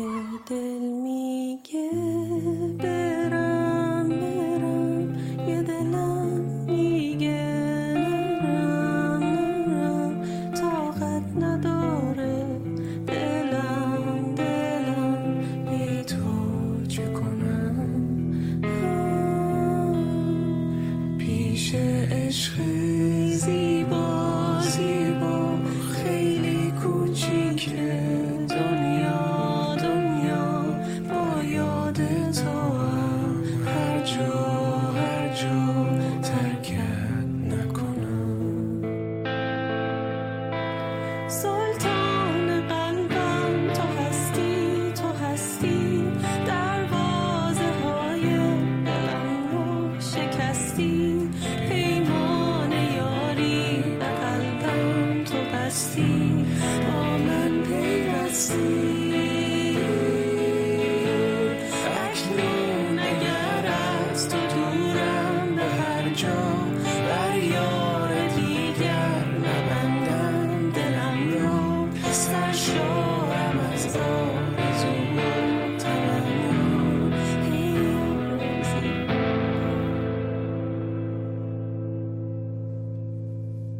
که دل میگه برم برم. یه دلم میگه نرم نرم. طاقت نداره. دلم دلم. بی تو چه کنم؟ پیش عشقه یاد تو هم هر جا هر جا ترکت نکنم. سلطان قلبم تو هستی تو هستی. دروازه های دلم رو شکستی. پیمان یاری به قلبم تو بستی. joy.